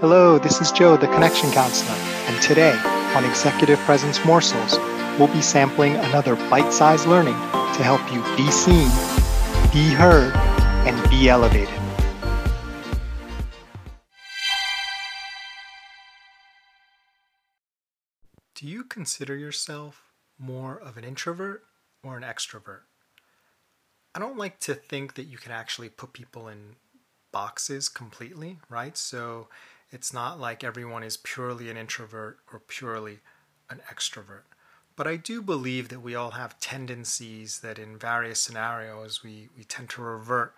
Hello, this is Joe, the Connection Counselor, and today on Executive Presence Morsels, we'll be sampling another bite sized learning to help you be seen, be heard, and be elevated. Do you consider yourself more of an introvert or an extrovert? I don't like to think that you can actually put people in boxes completely, right? So it's not like everyone is purely an introvert or purely an extrovert. But I do believe that we all have tendencies that in various scenarios we, we tend to revert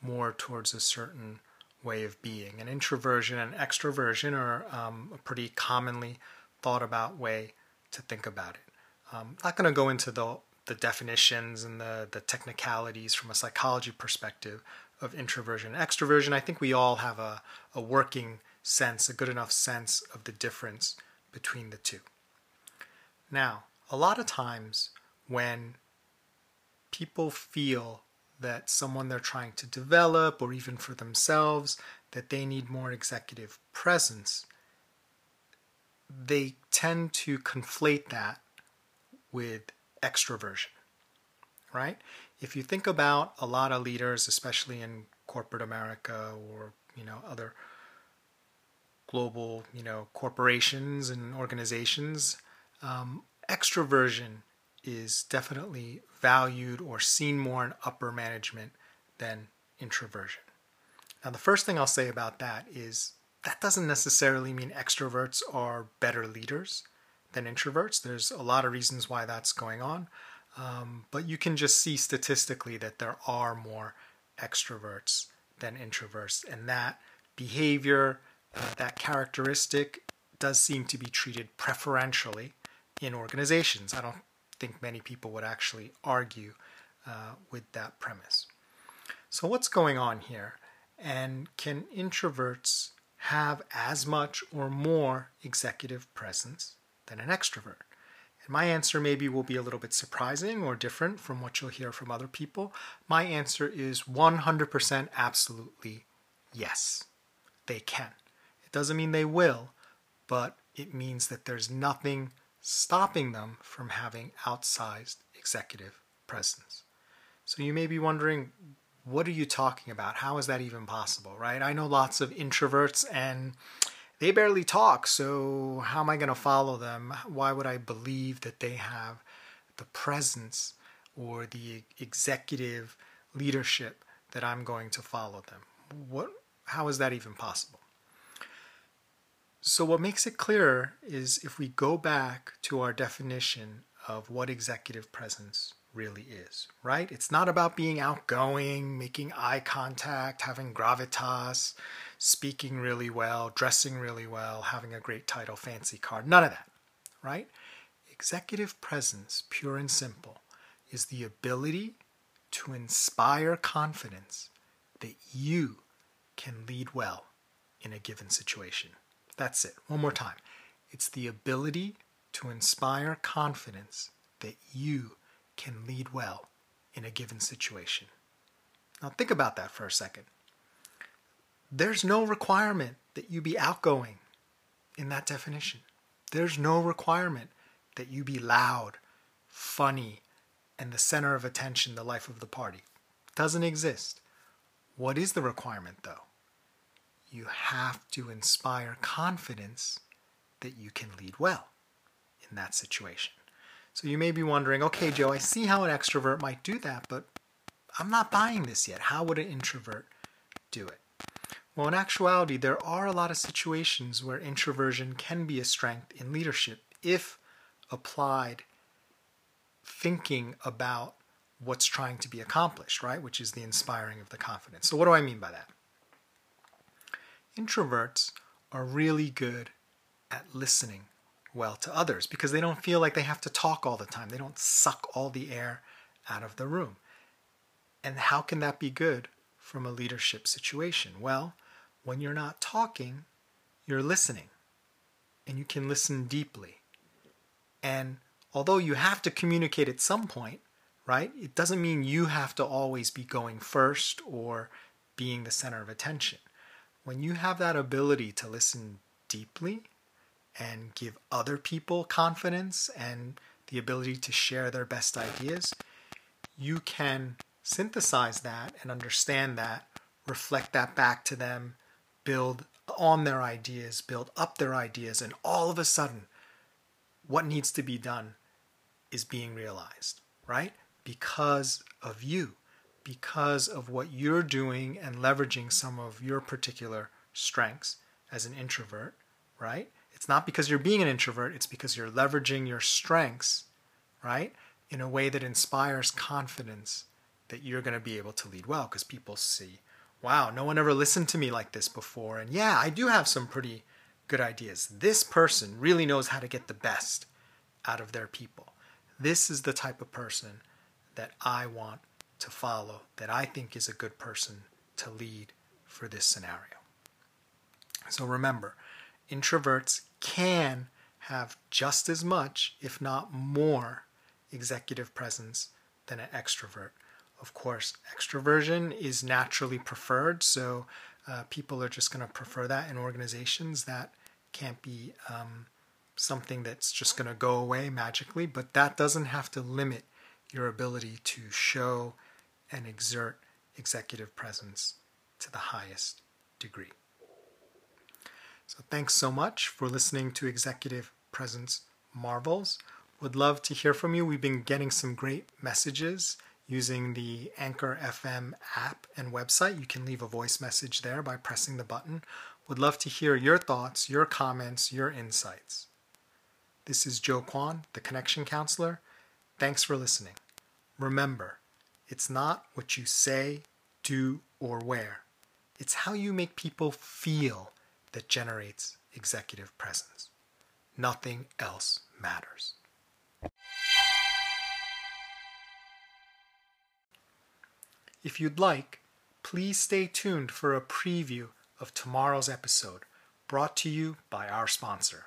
more towards a certain way of being. An introversion and extroversion are um, a pretty commonly thought about way to think about it. I'm um, not going to go into the, the definitions and the, the technicalities from a psychology perspective of introversion and extroversion. I think we all have a, a working sense, a good enough sense of the difference between the two. Now, a lot of times when people feel that someone they're trying to develop or even for themselves that they need more executive presence they tend to conflate that with extroversion right if you think about a lot of leaders especially in corporate america or you know other global you know corporations and organizations um, extroversion is definitely valued or seen more in upper management than introversion. Now, the first thing I'll say about that is that doesn't necessarily mean extroverts are better leaders than introverts. There's a lot of reasons why that's going on, um, but you can just see statistically that there are more extroverts than introverts, and that behavior, uh, that characteristic, does seem to be treated preferentially in organizations. I don't think many people would actually argue uh, with that premise. So, what's going on here? And can introverts have as much or more executive presence than an extrovert? And my answer maybe will be a little bit surprising or different from what you'll hear from other people. My answer is 100% absolutely yes, they can. It doesn't mean they will, but it means that there's nothing stopping them from having outsized executive presence. So you may be wondering, what are you talking about? How is that even possible, right? I know lots of introverts and they barely talk, so how am I going to follow them? Why would I believe that they have the presence or the executive leadership that I'm going to follow them? What how is that even possible? So, what makes it clearer is if we go back to our definition of what executive presence really is, right? It's not about being outgoing, making eye contact, having gravitas, speaking really well, dressing really well, having a great title, fancy card, none of that, right? Executive presence, pure and simple, is the ability to inspire confidence that you can lead well in a given situation. That's it. One more time. It's the ability to inspire confidence that you can lead well in a given situation. Now, think about that for a second. There's no requirement that you be outgoing in that definition. There's no requirement that you be loud, funny, and the center of attention, the life of the party. Doesn't exist. What is the requirement, though? You have to inspire confidence that you can lead well in that situation. So you may be wondering, okay, Joe, I see how an extrovert might do that, but I'm not buying this yet. How would an introvert do it? Well, in actuality, there are a lot of situations where introversion can be a strength in leadership if applied thinking about what's trying to be accomplished, right? Which is the inspiring of the confidence. So, what do I mean by that? Introverts are really good at listening well to others because they don't feel like they have to talk all the time. They don't suck all the air out of the room. And how can that be good from a leadership situation? Well, when you're not talking, you're listening. And you can listen deeply. And although you have to communicate at some point, right, it doesn't mean you have to always be going first or being the center of attention when you have that ability to listen deeply and give other people confidence and the ability to share their best ideas, you can synthesize that and understand that, reflect that back to them, build on their ideas, build up their ideas, and all of a sudden, what needs to be done is being realized, right? Because of you, because of what you're doing and leveraging some of your particular strengths as an introvert, right? It's not because you're being an introvert, it's because you're leveraging your strengths, right? In a way that inspires confidence that you're going to be able to lead well because people see, wow, no one ever listened to me like this before. And yeah, I do have some pretty good ideas. This person really knows how to get the best out of their people. This is the type of person that I want to follow, that I think is a good person to lead for this scenario. So remember, introverts can have just as much, if not more, executive presence than an extrovert. Of course, extroversion is naturally preferred, so uh, people are just going to prefer that in organizations. That can't be um, something that's just going to go away magically, but that doesn't have to limit your ability to show and exert executive presence to the highest degree. So, thanks so much for listening to Executive Presence Morsels. Would love to hear from you. We've been getting some great messages using the Anchor FM app and website. You can leave a voice message there by pressing the button. Would love to hear your thoughts, your comments, your insights. This is Joe Kwan, the Connection Counselor. Thanks for listening. Remember, it's not what you say, do, or wear, it's how you make people feel that generates executive presence. Nothing else matters. If you'd like, please stay tuned for a preview of tomorrow's episode brought to you by our sponsor.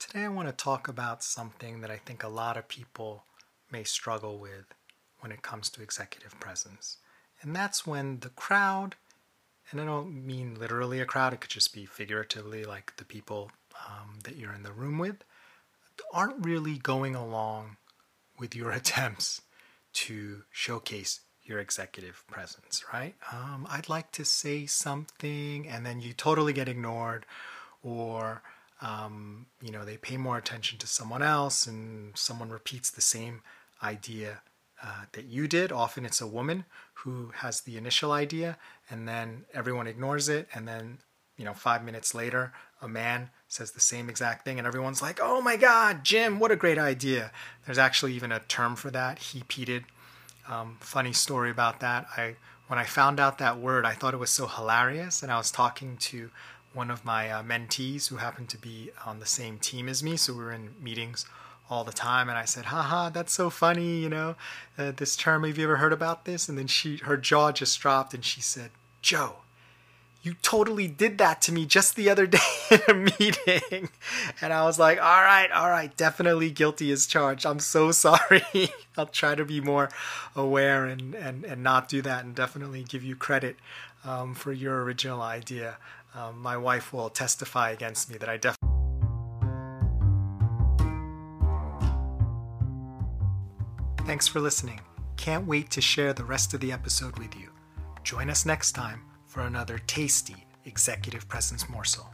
Today, I want to talk about something that I think a lot of people may struggle with when it comes to executive presence. And that's when the crowd, and I don't mean literally a crowd, it could just be figuratively like the people um, that you're in the room with, aren't really going along with your attempts to showcase your executive presence, right? Um, I'd like to say something, and then you totally get ignored, or um, you know, they pay more attention to someone else and someone repeats the same idea uh, that you did. Often it's a woman who has the initial idea and then everyone ignores it. And then, you know, five minutes later, a man says the same exact thing and everyone's like, oh my God, Jim, what a great idea. There's actually even a term for that, hepeated. Um, funny story about that. I when I found out that word, I thought it was so hilarious, and I was talking to one of my uh, mentees who happened to be on the same team as me. So we were in meetings all the time. And I said, haha, that's so funny, you know, uh, this term, have you ever heard about this? And then she, her jaw just dropped and she said, Joe, you totally did that to me just the other day in a meeting. And I was like, all right, all right, definitely guilty as charged. I'm so sorry. I'll try to be more aware and, and, and not do that and definitely give you credit um, for your original idea. Um, my wife will testify against me that I definitely. Thanks for listening. Can't wait to share the rest of the episode with you. Join us next time for another tasty executive presence morsel.